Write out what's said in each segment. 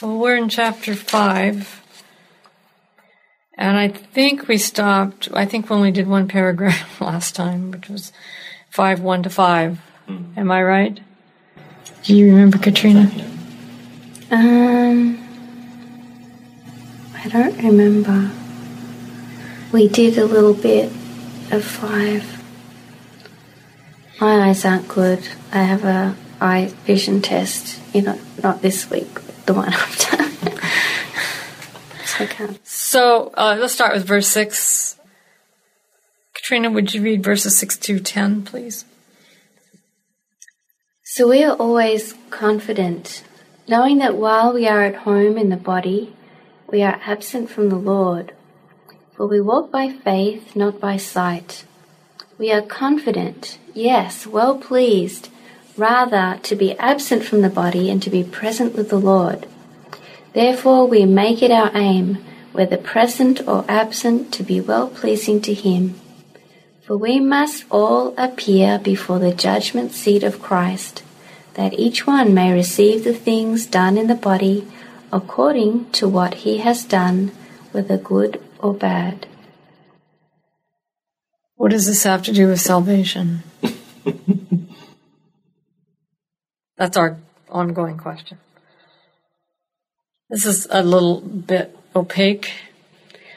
So we're in chapter 5. And I think we stopped, I think when we did one paragraph last time, which was 5 1 to 5. Am I right? Do you remember, Katrina? Um, I don't remember. We did a little bit of five. My eyes aren't good. I have a eye vision test. You know, not this week, but the one after. so. So uh, let's start with verse 6. Katrina, would you read verses 6 to 10, please? So we are always confident, knowing that while we are at home in the body, we are absent from the Lord. For we walk by faith, not by sight. We are confident, yes, well pleased, rather to be absent from the body and to be present with the Lord. Therefore we make it our aim, whether present or absent, to be well pleasing to Him. For we must all appear before the judgment seat of Christ, that each one may receive the things done in the body according to what he has done, whether good or bad. What does this have to do with salvation? That's our ongoing question. This is a little bit opaque.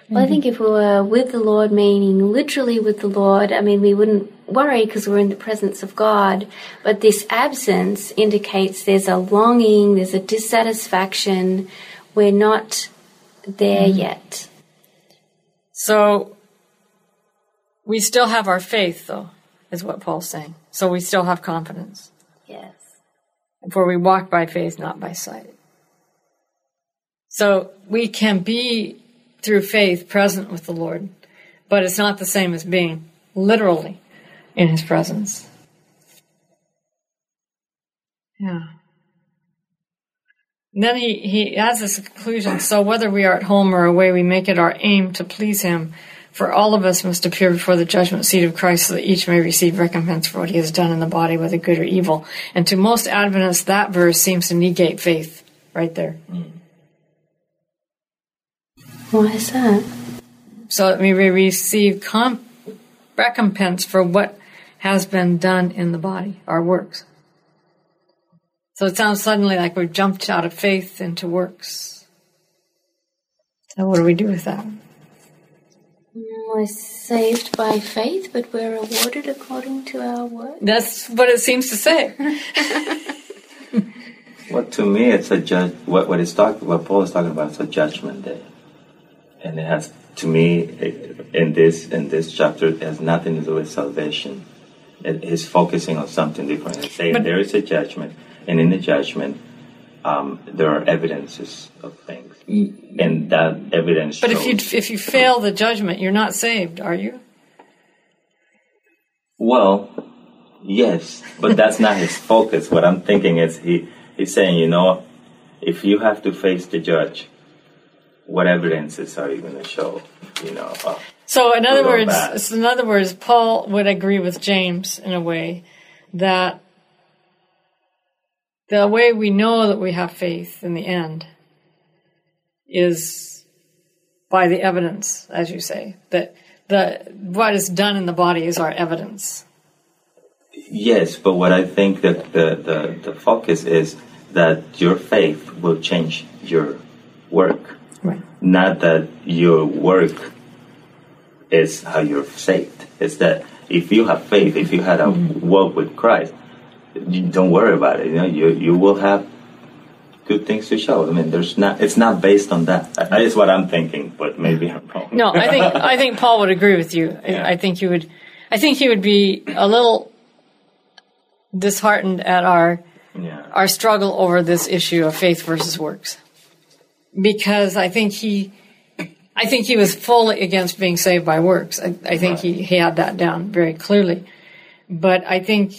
Well, I think if we were with the Lord, meaning literally with the Lord, I mean, we wouldn't worry because we're in the presence of God. But this absence indicates there's a longing, there's a dissatisfaction. We're not there mm-hmm. yet. So we still have our faith, though, is what Paul's saying. So we still have confidence. Yes. For we walk by faith, not by sight. So we can be through faith present with the Lord, but it's not the same as being literally in his presence. Yeah. And then he, he adds this conclusion so whether we are at home or away, we make it our aim to please him. For all of us must appear before the judgment seat of Christ so that each may receive recompense for what he has done in the body, whether good or evil. And to most Adventists, that verse seems to negate faith right there. Mm. Why is that? So that we may receive com- recompense for what has been done in the body, our works. So it sounds suddenly like we've jumped out of faith into works. So what do we do with that? We're saved by faith, but we're rewarded according to our work. That's what it seems to say. Well, to me, it's a judge. What what is talking, what Paul is talking about, is a judgment day, and it has, to me, it, in this in this chapter, it has nothing to do with salvation. It is focusing on something different. It's saying But- there is a judgment, and in the judgment, um, there are evidences of things, and that evidence. But if you if you fail the judgment, you're not saved, are you? Well, yes, but that's not his focus. What I'm thinking is he he's saying, you know, if you have to face the judge, what evidences are you going to show? You know, uh, So in other words, so in other words, Paul would agree with James in a way that the way we know that we have faith in the end is by the evidence, as you say, that the what is done in the body is our evidence. yes, but what I think that the, the the focus is that your faith will change your work, Right. not that your work is how you're saved. It's that if you have faith, if you had a mm-hmm. walk with Christ, you don't worry about it. You know, you you will have good things to show. I mean, there's not. It's not based on that. That is what I'm thinking, but maybe I'm wrong. No, I think I think Paul would agree with you. I- Yeah. I think he would. I think he would be a little disheartened at our Yeah. our struggle over this issue of faith versus works, because I think he, I think he was fully against being saved by works. I, I think he, he had that down very clearly, but I think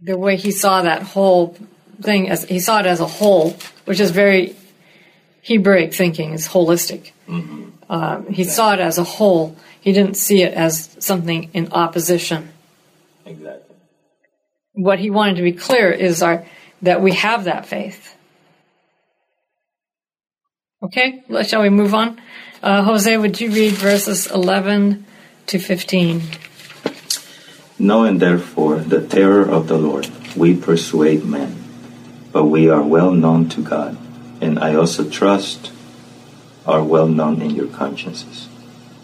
the way he saw that whole thing as he saw it as a whole, which is very Hebraic thinking, is holistic. Um, he saw it as a whole. He didn't see it as something in opposition Exactly. what he wanted to be clear is our that we have that faith Okay, shall we move on? Uh, Jose, would you read verses 11 to 15? Knowing therefore the terror of the Lord, we persuade men, but we are well known to God, and I also trust are well known in your consciences.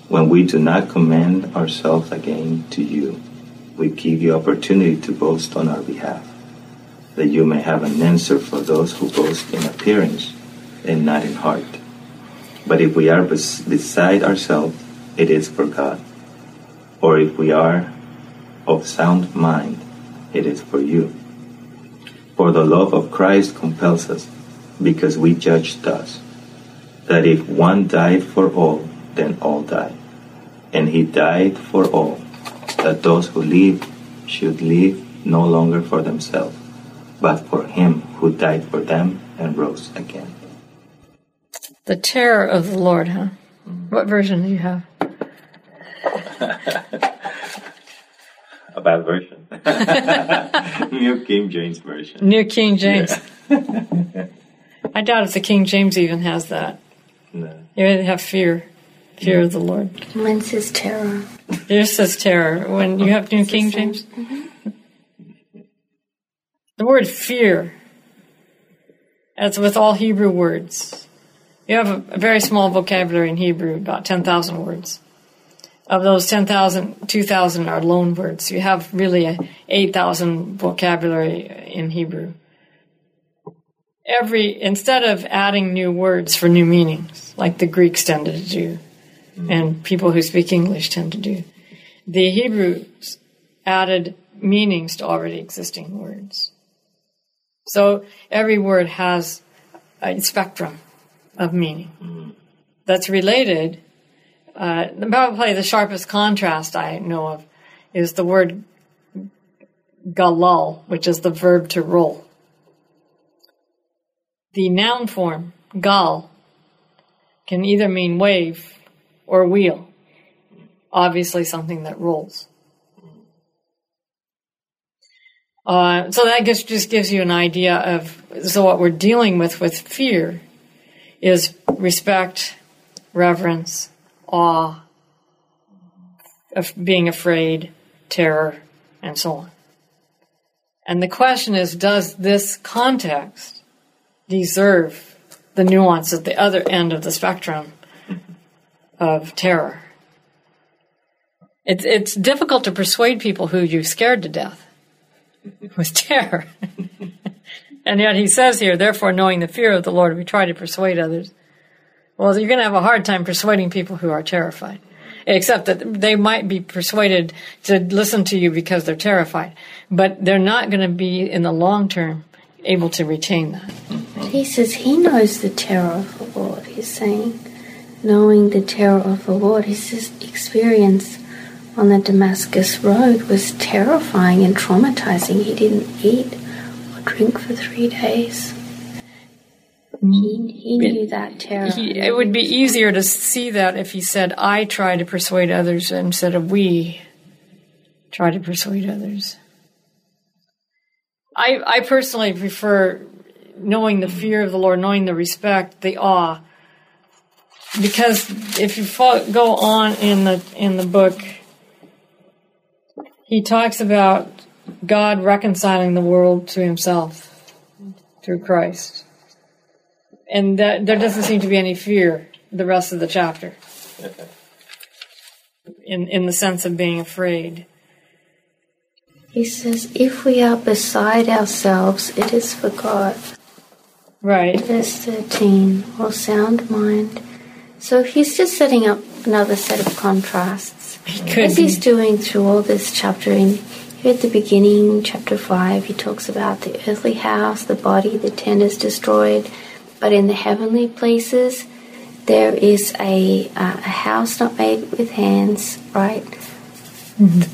When we do not commend ourselves again to you, we give you opportunity to boast on our behalf, that you may have an answer for those who boast in appearance and not in heart. But if we are bes- beside ourselves, it is for God. Or if we are of sound mind, it is for you. For the love of Christ compels us, because we judge thus, that if one died for all, then all died. And he died for all, that those who live should live no longer for themselves, but for him who died for them and rose again. The terror of the Lord, huh? What version do you have? A bad version. New King James Version. New King James. I doubt if the King James even has that. No. You have fear, fear of the Lord. Mine says terror. Yours says terror. When you have New King same. James, mm-hmm. the word fear, as with all Hebrew words, you have a, a very small vocabulary in Hebrew, about ten thousand words. Of those 10,000, 2,000 are loan words. You have really a 8,000 vocabulary in Hebrew. Every, instead of adding new words for new meanings, like the Greeks tended to do, and people who speak English tend to do, the Hebrews added meanings to already existing words. So every word has a spectrum of meaning mm. that's related uh, probably the sharpest contrast I know of is the word galal, which is the verb to roll. The noun form, gal, can either mean wave or wheel. Obviously, something that rolls. Uh, so that just, just gives you an idea of so what we're dealing with with fear is respect, reverence, awe, of being afraid, terror, and so on. And the question is, does this context deserve the nuance at the other end of the spectrum of terror? It's, it's difficult to persuade people who you've scared to death with terror. and yet he says here, therefore, knowing the fear of the Lord, we try to persuade others. Well, you're going to have a hard time persuading people who are terrified, except that they might be persuaded to listen to you because they're terrified, but they're not going to be in the long term able to retain that. He says he knows the terror of the Lord. He's saying, knowing the terror of the Lord, his experience on the Damascus Road was terrifying and traumatizing. He didn't eat or drink for three days. He, he mm-hmm. knew that terror. He, it would be easier to see that if he said, I try to persuade others instead of we try to persuade others. I, I personally prefer knowing the fear of the Lord, knowing the respect, the awe, because if you fo- go on in the in the book, he talks about God reconciling the world to Himself through Christ, and that there doesn't seem to be any fear the rest of the chapter, in in the sense of being afraid. He says, if we are beside ourselves, it is for God. Right. Verse 13, or sound mind. So he's just setting up another set of contrasts. He As he's doing through all this chapter, in here at the beginning, chapter 5, he talks about the earthly house, the body, the tent is destroyed, but in the heavenly places, there is a, uh, a house not made with hands, right,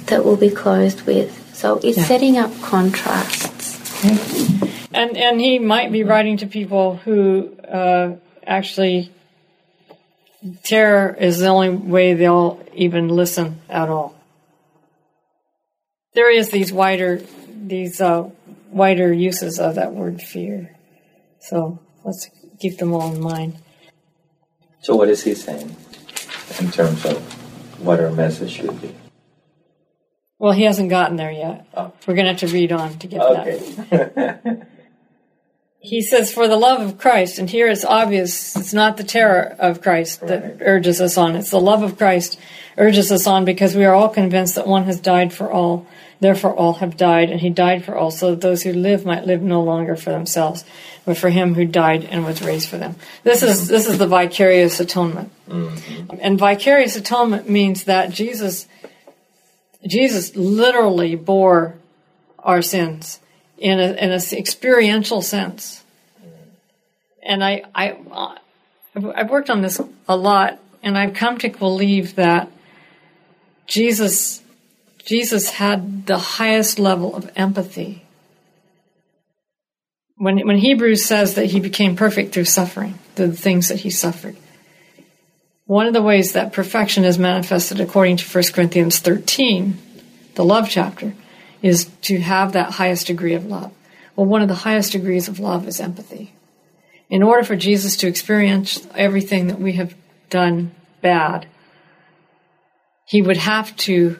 that will be closed with. So it's Yeah. setting up contrasts. And and he might be writing to people who uh, actually terror is the only way they'll even listen at all. There is these wider these uh, wider uses of that word fear, so let's keep them all in mind. So, what is he saying in terms of what our message should be? Well, he hasn't gotten there yet. Oh. We're going to have to read on to get to that. He says, For the love of Christ, and here it's obvious it's not the terror of Christ that Right. urges us on, it's the love of Christ urges us on because we are all convinced that one has died for all, therefore all have died, and he died for all, so that those who live might live no longer for themselves, but for him who died and was raised for them. This is this is the vicarious atonement. Mm-hmm. And vicarious atonement means that Jesus Jesus literally bore our sins in a in a experiential sense. And I I I've- I've worked on this a lot, and I've come to believe that Jesus Jesus had the highest level of empathy. When when Hebrews says that he became perfect through suffering, through the things that he suffered. One of the ways that perfection is manifested according to 1 Corinthians 13, the love chapter, is to have that highest degree of love. Well, one of the highest degrees of love is empathy. In order for Jesus to experience everything that we have done bad, he would have to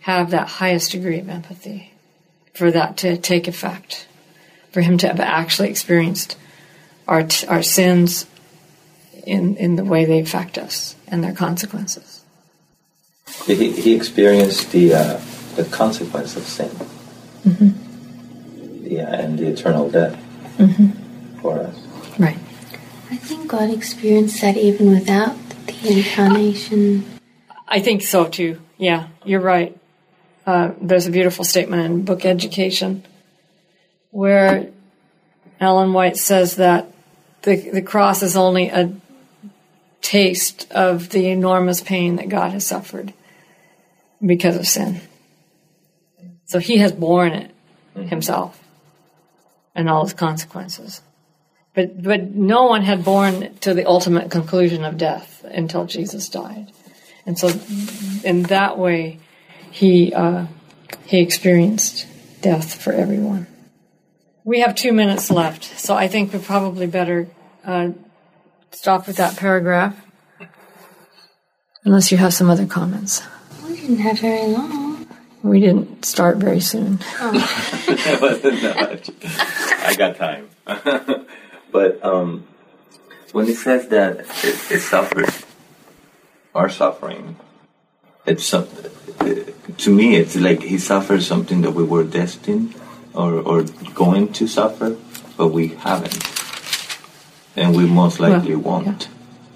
have that highest degree of empathy for that to take effect, for him to have actually experienced our, our sins in, in the way they affect us and their consequences. he, he experienced the uh, the consequence of sin. Mm-hmm. Yeah, uh, and the eternal death mm-hmm. for us. Right. I think God experienced that even without the incarnation. I think so too. Yeah, you're right. Uh, there's a beautiful statement in Book Education where Ellen White says that the, the cross is only a taste of the enormous pain that God has suffered because of sin. So he has borne it himself and all its consequences. But, but no one had borne to the ultimate conclusion of death until Jesus died. And so, in that way, he uh, he experienced death for everyone. We have two minutes left, so I think we probably better uh, stop with that paragraph, unless you have some other comments. We didn't have very long. We didn't start very soon. I got time. but um, when it says that it, it suffered, our suffering, it's some, to me, it's like he suffered something that we were destined or, or going to suffer, but we haven't. And we most likely Well, won't.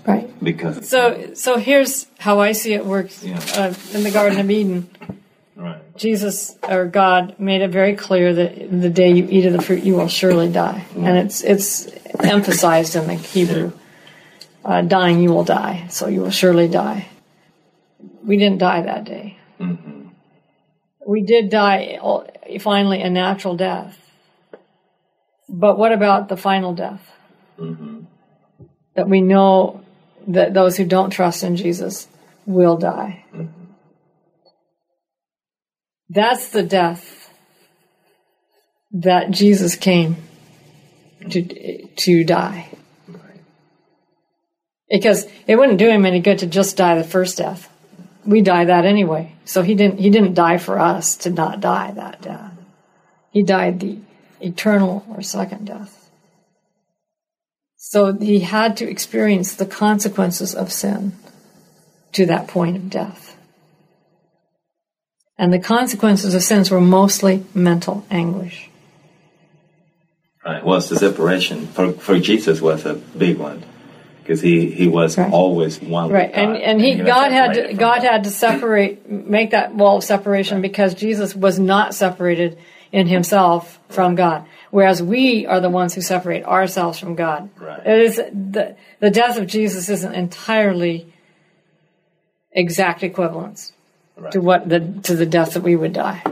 Right. Because. So, so here's how I see it works Yeah. uh, in the Garden of Eden. Jesus or God made it very clear that the day you eat of the fruit, you will surely die, and it's it's emphasized in the Hebrew. Uh, dying, you will die, so you will surely die. We didn't die that day. hmm We did die uh, finally a natural death, but what about the final death? hmm That we know that those who don't trust in Jesus will die. That's the death that Jesus came to to die. Because it wouldn't do him any good to just die the first death. We die that anyway. So he didn't he didn't die for us to not die that death. He died the eternal or second death. So he had to experience the consequences of sin to that point of death. And the consequences of sins were mostly mental anguish. Right. Well, it's the separation for for Jesus was a big one because he he was Right. always one. Right. with God, And and he was God had to, God had to separate make that wall of separation because Jesus was not separated in himself from God. Whereas we are the ones who separate ourselves from God. Right. It is the the death of Jesus isn't entirely exact equivalence Right. to what the to the death that we would die.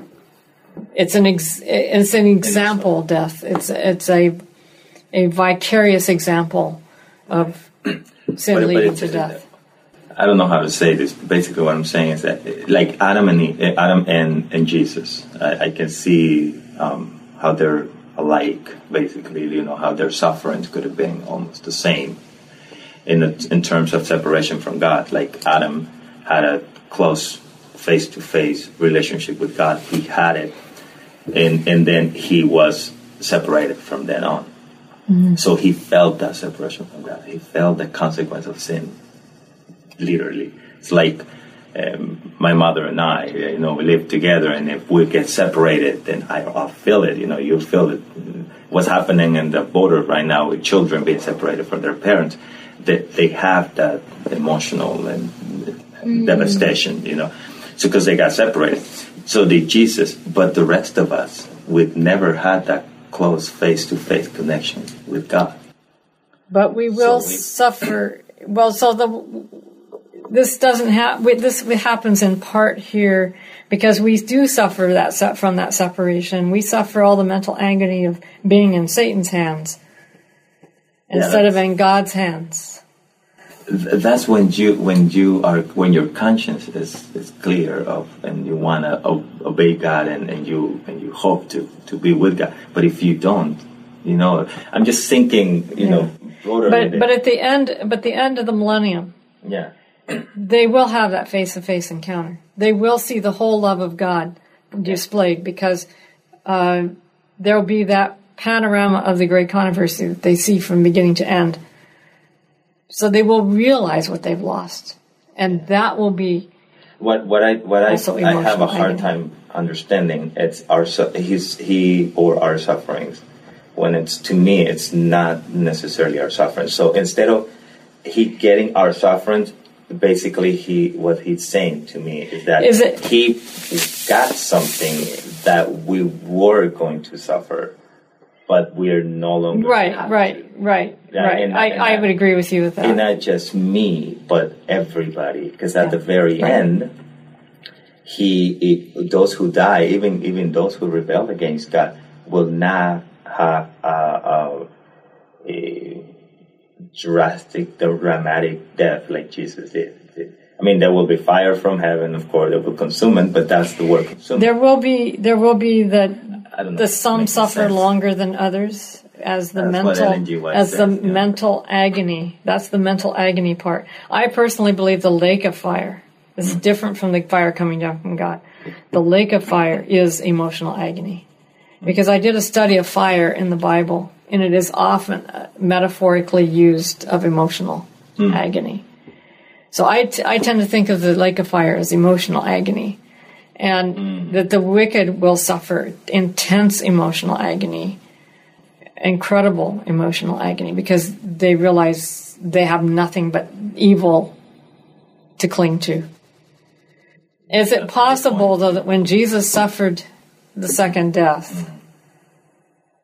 It's an ex, it's an example death. It's it's a a vicarious example of sin But- but leading it's- to death. I don't know how to say this. Basically, what I'm saying is that, like Adam and Adam and, and Jesus, I, I can see um, how they're alike. Basically, you know how their sufferings could have been almost the same. in the, in terms of separation from God. Like Adam had a close face to face relationship with God. He had it, and and then he was separated from then on. Mm-hmm. So he felt that separation from God. He felt the consequence of sin. Literally, it's like um, my mother and I. You know, we live together, and if we get separated, then I, I'll feel it. You know, you feel it. What's happening in the border right now with children being separated from their parents? That they, they have that emotional and mm. devastation. You know, so because they got separated. So did Jesus, but the rest of us, we've never had that close face to face connection with God. But we will so we, suffer. Well, so the this doesn't have this happens in part here because we do suffer that from that separation. We suffer all the mental agony of being in Satan's hands instead of in God's hands that's when you when you are when your conscience is, is clear of and you want to obey God and, and you and you hope to to be with God. But if you don't, you know, I'm just thinking, you yeah. know, but but at the end, but the end of the millennium, yeah, they will have that face to face encounter. They will see the whole love of God displayed because uh, there will be that panorama of the great controversy that they see from beginning to end so they will realize what they've lost, and that will be what what I what I I have a hard time understanding. It's our his he or our sufferings. When it's to me, it's not necessarily our suffering. So instead of he getting our sufferings, basically he what he's saying to me is that is it, he got something that we were going to suffer but we're no longer right, right, right, right. And, I, and I would agree with you with that. And not just me, but everybody, because at yeah. the very right. end, he, he, those who die, even even those who rebel against God, will not have a, a, a drastic, dramatic death like Jesus did. I mean, there will be fire from heaven, of course, that will consume it, but that's the word consume. There will be, there will be the the some suffer sense. longer than others as the that's mental as the yeah. mental agony. That's the mental agony part. I personally believe the lake of fire is mm-hmm. different from the fire coming down from God. The lake of fire is emotional agony. Because I did a study of fire in the Bible, and it is often uh, metaphorically used of emotional mm. agony. So I, t- I tend to think of the lake of fire as emotional agony and mm. that the wicked will suffer intense emotional agony, incredible emotional agony, because they realize they have nothing but evil to cling to. Is it possible, though, that when Jesus suffered the second death, mm-hmm.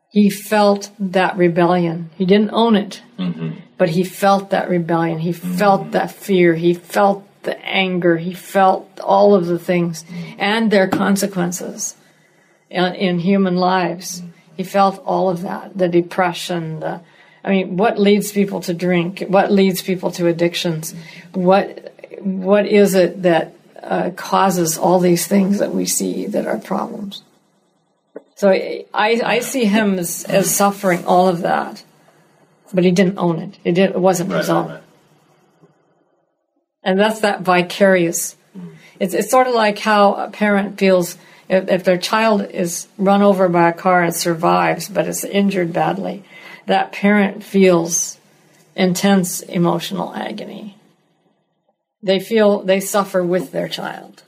he felt that rebellion? He didn't own it, mm-hmm. but he felt that rebellion. He mm-hmm. felt that fear. He felt the anger, he felt all of the things and their consequences in, in human lives. He felt all of that the depression, the, I mean, what leads people to drink? What leads people to addictions? What what is it that uh, causes all these things that we see that are problems? So I, I see him as, as suffering all of that, but he didn't own it. It, did, it wasn't his own. Right. And that's that vicarious. It's, it's sort of like how a parent feels if, if their child is run over by a car and survives, but is injured badly. That parent feels intense emotional agony. They feel they suffer with their child.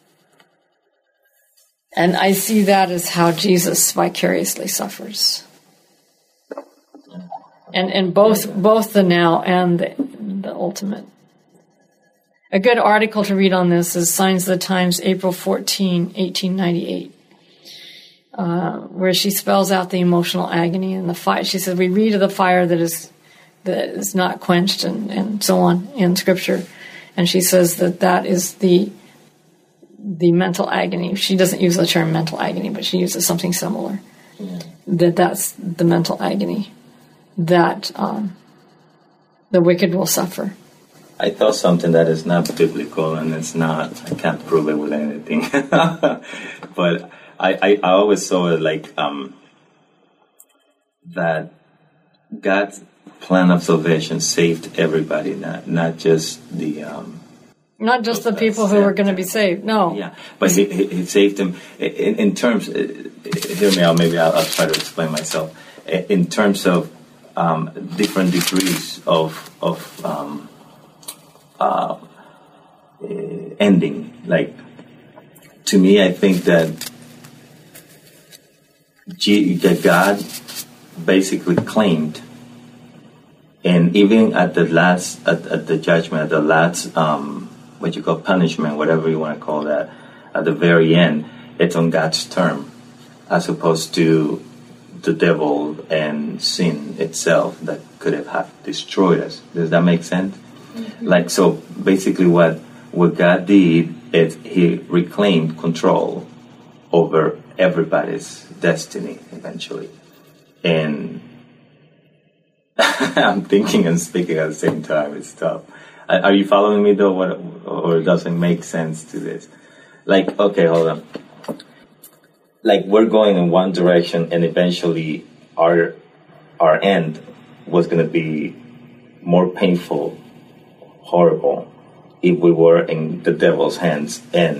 And I see that as how Jesus vicariously suffers. And, in both, both the now and the, the ultimate. A good article to read on this is Signs of the Times, April 14, 1898, uh, where she spells out the emotional agony and the fire. She says, We read of the fire that is, that is not quenched and, and so on in Scripture. And she says that that is the the mental agony. She doesn't use the term mental agony, but she uses something similar. Yeah. That that's the mental agony that um, the wicked will suffer. I thought something that is not biblical and it's not. I can't prove it with anything. but I, I, I, always saw it like um, that God's plan of salvation saved everybody, not not just the. Um, Not just the people who were going to be saved. No. yeah, but he, he, he saved them in, in terms. uh, Hear me out. Maybe I'll, I'll try to explain myself. In terms of um, different degrees of of um, uh, eh, ending, like to me, I think that G- that God basically claimed, and even at the last, at, at the judgment, at the last, um, what you call punishment, whatever you want to call that, at the very end, it's on God's term, as opposed to the devil and sin itself that could have destroyed us. Does that make sense? Like so, basically, what what God did is He reclaimed control over everybody's destiny eventually. And I'm thinking and speaking at the same time. It's tough. Are you following me though? What, or doesn't make sense to this? Like, okay, hold on. Like we're going in one direction, and eventually our our end was going to be more painful, horrible, if we were in the devil's hands and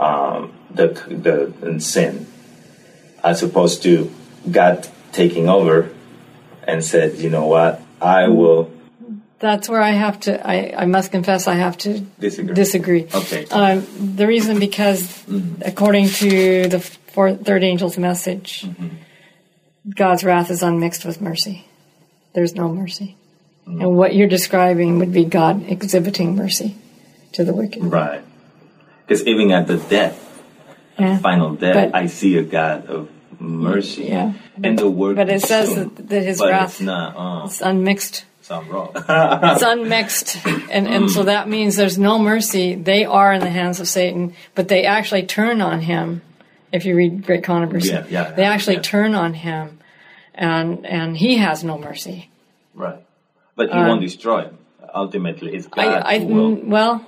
um, the the in sin, as opposed to God taking over and said, you know what, I will That's where I have to, I, I must confess, I have to Disagree. disagree. Okay. Um, the reason because, according to the fourth, third angel's message, God's wrath is unmixed with mercy. There's no mercy. And what you're describing would be God exhibiting mercy to the wicked. right. Because even at the death, Yeah. final death, But- I see a God of mercy. Yeah. And the word But it says that, that his wrath it's not. Uh, is unmixed. so I'm wrong. It's unmixed. And, and so that means there's no mercy. They are in the hands of Satan, but they actually turn on him. If you read Great Controversy, Yeah, yeah, they actually yeah. turn on him, and and he has no mercy. right. But he won't destroy him. Ultimately, it's God I, I who will. mm, well,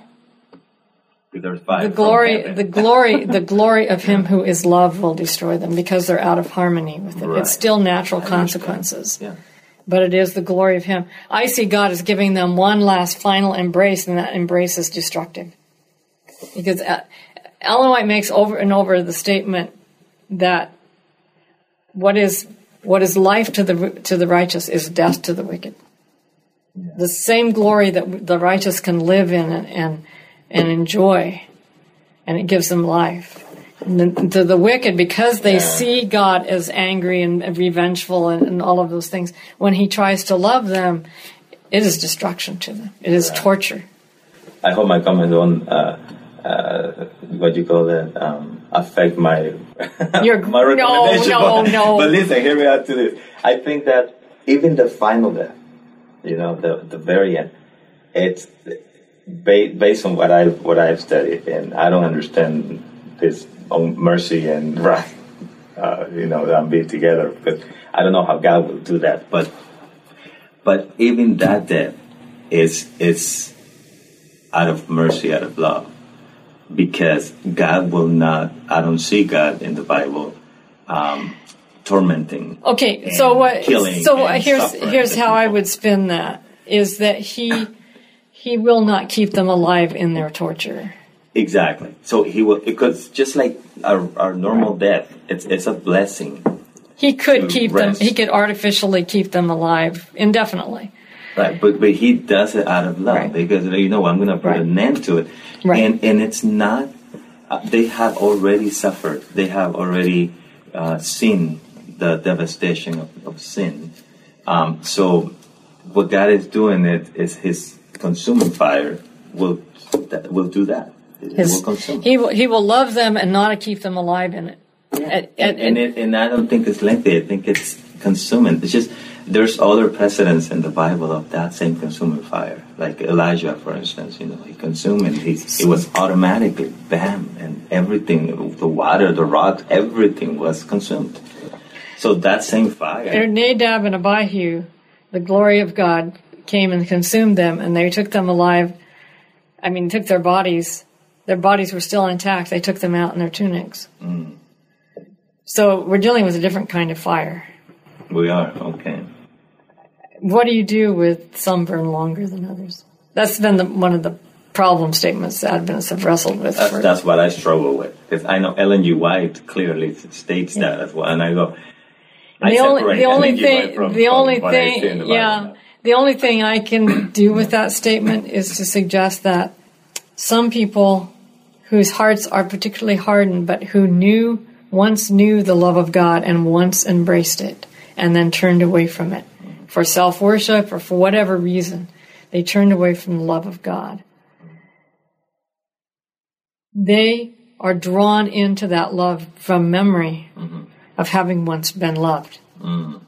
the glory, the glory, the glory of him who is love will destroy them because they're out of harmony with it. Right. It's still natural I consequences. Yeah. but it is the glory of Him. I see God as giving them one last final embrace, and that embrace is destructive. Because uh, Ellen White makes over and over the statement that what is what is life to the to the righteous is death to the wicked. The same glory that the righteous can live in and and, enjoy, and it gives them life. And to the wicked, because they see God as angry and revengeful and, and all of those things, when He tries to love them, it is destruction to them. It is torture. I hope my comment won't, uh, uh, what you call that, um, affect my, You're- my no, recommendation. no, but, no. But listen, hear me out to this. I think that even the final death, you know, the, the very end, it's ba- based on what I what I've studied, and I don't understand this on mercy and right uh, you know, that being together. But I don't know how God will do that. But but even that death is is out of mercy, out of love, because God will not. I don't see God in the Bible um, tormenting. Okay, so what? killing So here's here's how I would spin that: is that he he will not keep them alive in their torture. Exactly. So he will because just like our, our normal death, it's it's a blessing, He could keep rest. them. He could artificially keep them alive indefinitely. right? But but he does it out of love Right. because you know I'm going to put Right. an end to it, Right. and and it's not. Uh, they have already suffered. They have already uh, seen the devastation of, of sin. Um, so what God is doing it is His consuming fire will that will do that. His, will consume. he will he will love them and not keep them alive in it. And, and, and it, and I don't think it's lengthy. I think it's consuming. It's just there's other precedents in the Bible of that same consuming fire, like Elijah, for instance. You know, he consumed and he it was automatically bam, and everything, the water, the rock, everything was consumed. So that same fire, Nadab and Abihu, the glory of God came and consumed them, and they took them alive. I mean, took their bodies. Their bodies were still intact. They took them out in their tunics. Mm. So we're dealing with a different kind of fire. we are okay. what do you do with some burn longer than others? That's been the, one of the problem statements that Adventists have wrestled with. That's, for, that's what I struggle with because I know Ellen G. White clearly states that as well, and I go. The only, the only Ellen G. White thing, from- the from only what I see in thing, yeah, the only thing I can do with that statement is to suggest that some people whose hearts are particularly hardened, but who knew once knew the love of God and once embraced it, and then turned away from it for self worship or for whatever reason, they turned away from the love of God. They are drawn into that love from memory of having once been loved. Mm.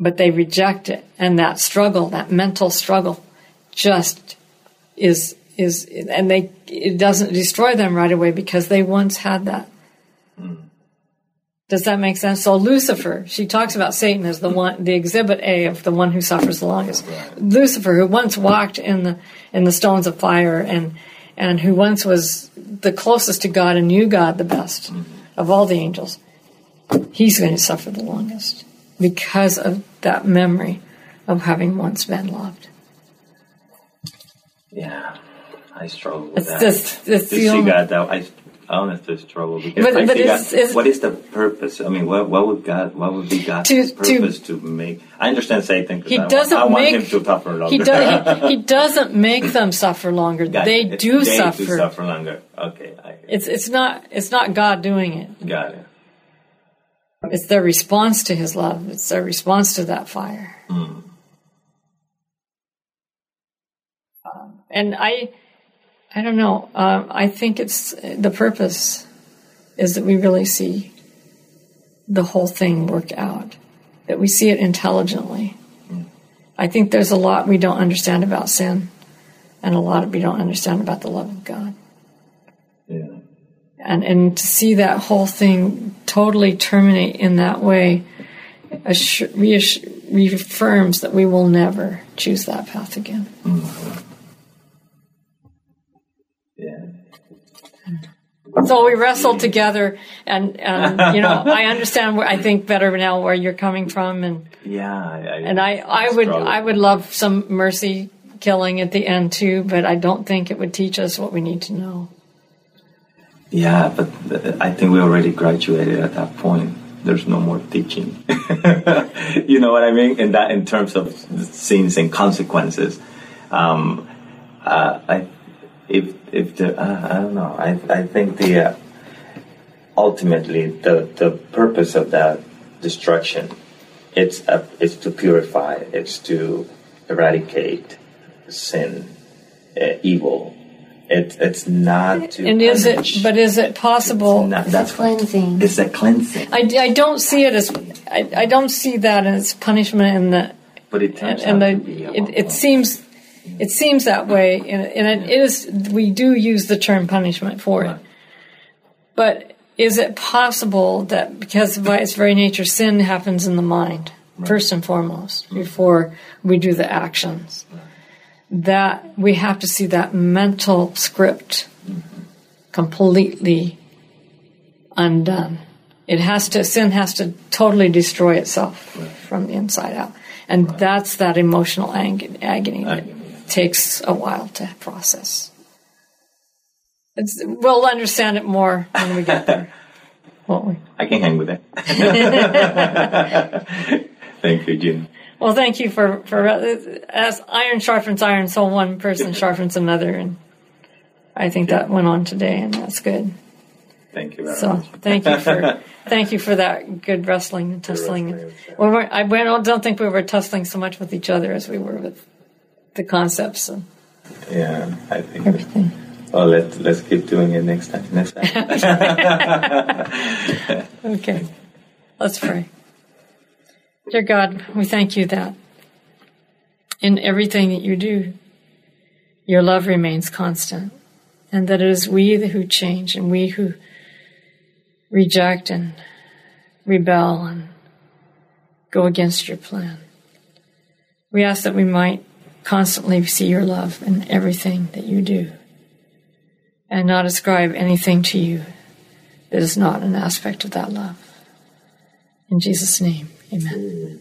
But they reject it. And that struggle that mental struggle just is is and they it doesn't destroy them right away because they once had that. Mm. Does that make sense? So lucifer she talks about satan as the one the exhibit a of the one who suffers the longest. Lucifer who once walked in the in the stones of fire and and who once was the closest to god and knew god the best mm-hmm. of all the angels he's going to suffer the longest because of that memory of having once been loved. Yeah, I struggle with It's that. just- it's to the see only- God, that I honestly struggle because But- I but it's- God- it's- what is the purpose? I mean, what, what would God? What would be God's To- to- purpose to, make? I understand Satan. He I doesn't I want him to suffer longer. he, does, he, he doesn't make them suffer longer. Gotcha. They do they suffer. Do suffer longer. Okay, I It's it's not it's not God doing it. got it. It's their response to His love. It's their response to that fire. Hmm. Um, and I I don't know. Um, I think it's the purpose is that we really see the whole thing work out. That we see it intelligently. I think there's a lot we don't understand about sin, and a lot we don't understand about the love of God. Yeah. and and to see that whole thing totally terminate in that way assur- reaffirms that we will never choose that path again. Yeah. So we wrestled together, and, and you know I understand. Where, I think better now where you're coming from, and Yeah. I, I, and I I would struggle. I would love some mercy killing at the end too, but I don't think it would teach us what we need to know. Yeah, but I think we already graduated at that point. There's no more teaching. you know what I mean? In that, in terms of sins and consequences, um, uh, I, if if the uh, I don't know, I I think the uh, ultimately the the purpose of that destruction, it's uh, it's to purify, it's to eradicate sin, uh, evil. It, it's not to And is it? But is it possible? Not- that's a cleansing. It's a cleansing, I, I don't see it as I, I don't see that as punishment in the but it turns and out the, to be. it, it seems it seems that way and, and it is we do use the term punishment for it but is it possible that because by its very nature sin happens in the mind first and foremost before we do the actions that we have to see that mental script completely undone. It has to sin has to totally destroy itself from the inside out. And that's that emotional ang- agony that Agony, takes a while to process. It's, we'll understand it more when we get there won't we? I can hang with it. Thank you, Jim. Well thank you for for as iron sharpens iron so one person sharpens another and i think that went on today and that's good Thank you very So much. thank you for thank you for that good wrestling and tussling. wrestling, yeah. We weren't, I don't think we were tussling so much with each other as we were with the concepts and Yeah, I think. everything. Well, let's let's keep doing it next time. Next time. Okay, let's pray. Dear God, we thank you that in everything that you do, your love remains constant, and that it is we who change and we who reject and rebel and go against your plan. We ask that we might constantly see your love in everything that you do and not ascribe anything to you that is not an aspect of that love. In Jesus' name, 你们